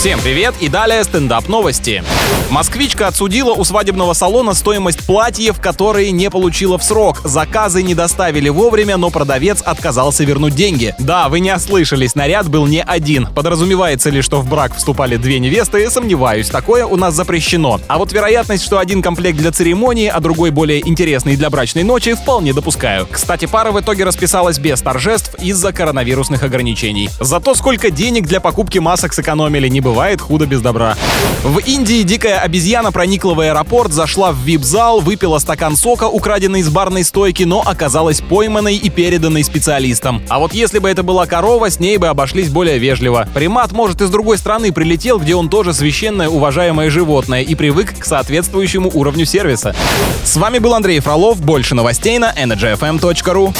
Всем привет и далее стендап новости. Москвичка отсудила у свадебного салона стоимость платьев, которые не получила в срок. Заказы не доставили вовремя, но продавец отказался вернуть деньги. Да, вы не ослышались, наряд был не один. Подразумевается ли, что в брак вступали две невесты, сомневаюсь, такое у нас запрещено. А вот вероятность, что один комплект для церемонии, а другой более интересный для брачной ночи, вполне допускаю. Кстати, пара в итоге расписалась без торжеств из-за коронавирусных ограничений. Зато сколько денег для покупки масок сэкономили, не бывает худо без добра. В Индии дикая обезьяна проникла в аэропорт, зашла в вип-зал, выпила стакан сока, украденный из барной стойки, но оказалась пойманной и переданной специалистам. А вот если бы это была корова, с ней бы обошлись более вежливо. Примат, может, из другой страны прилетел, где он тоже священное, уважаемое животное и привык к соответствующему уровню сервиса. С вами был Андрей Фролов. Больше новостей на energyfm.ru.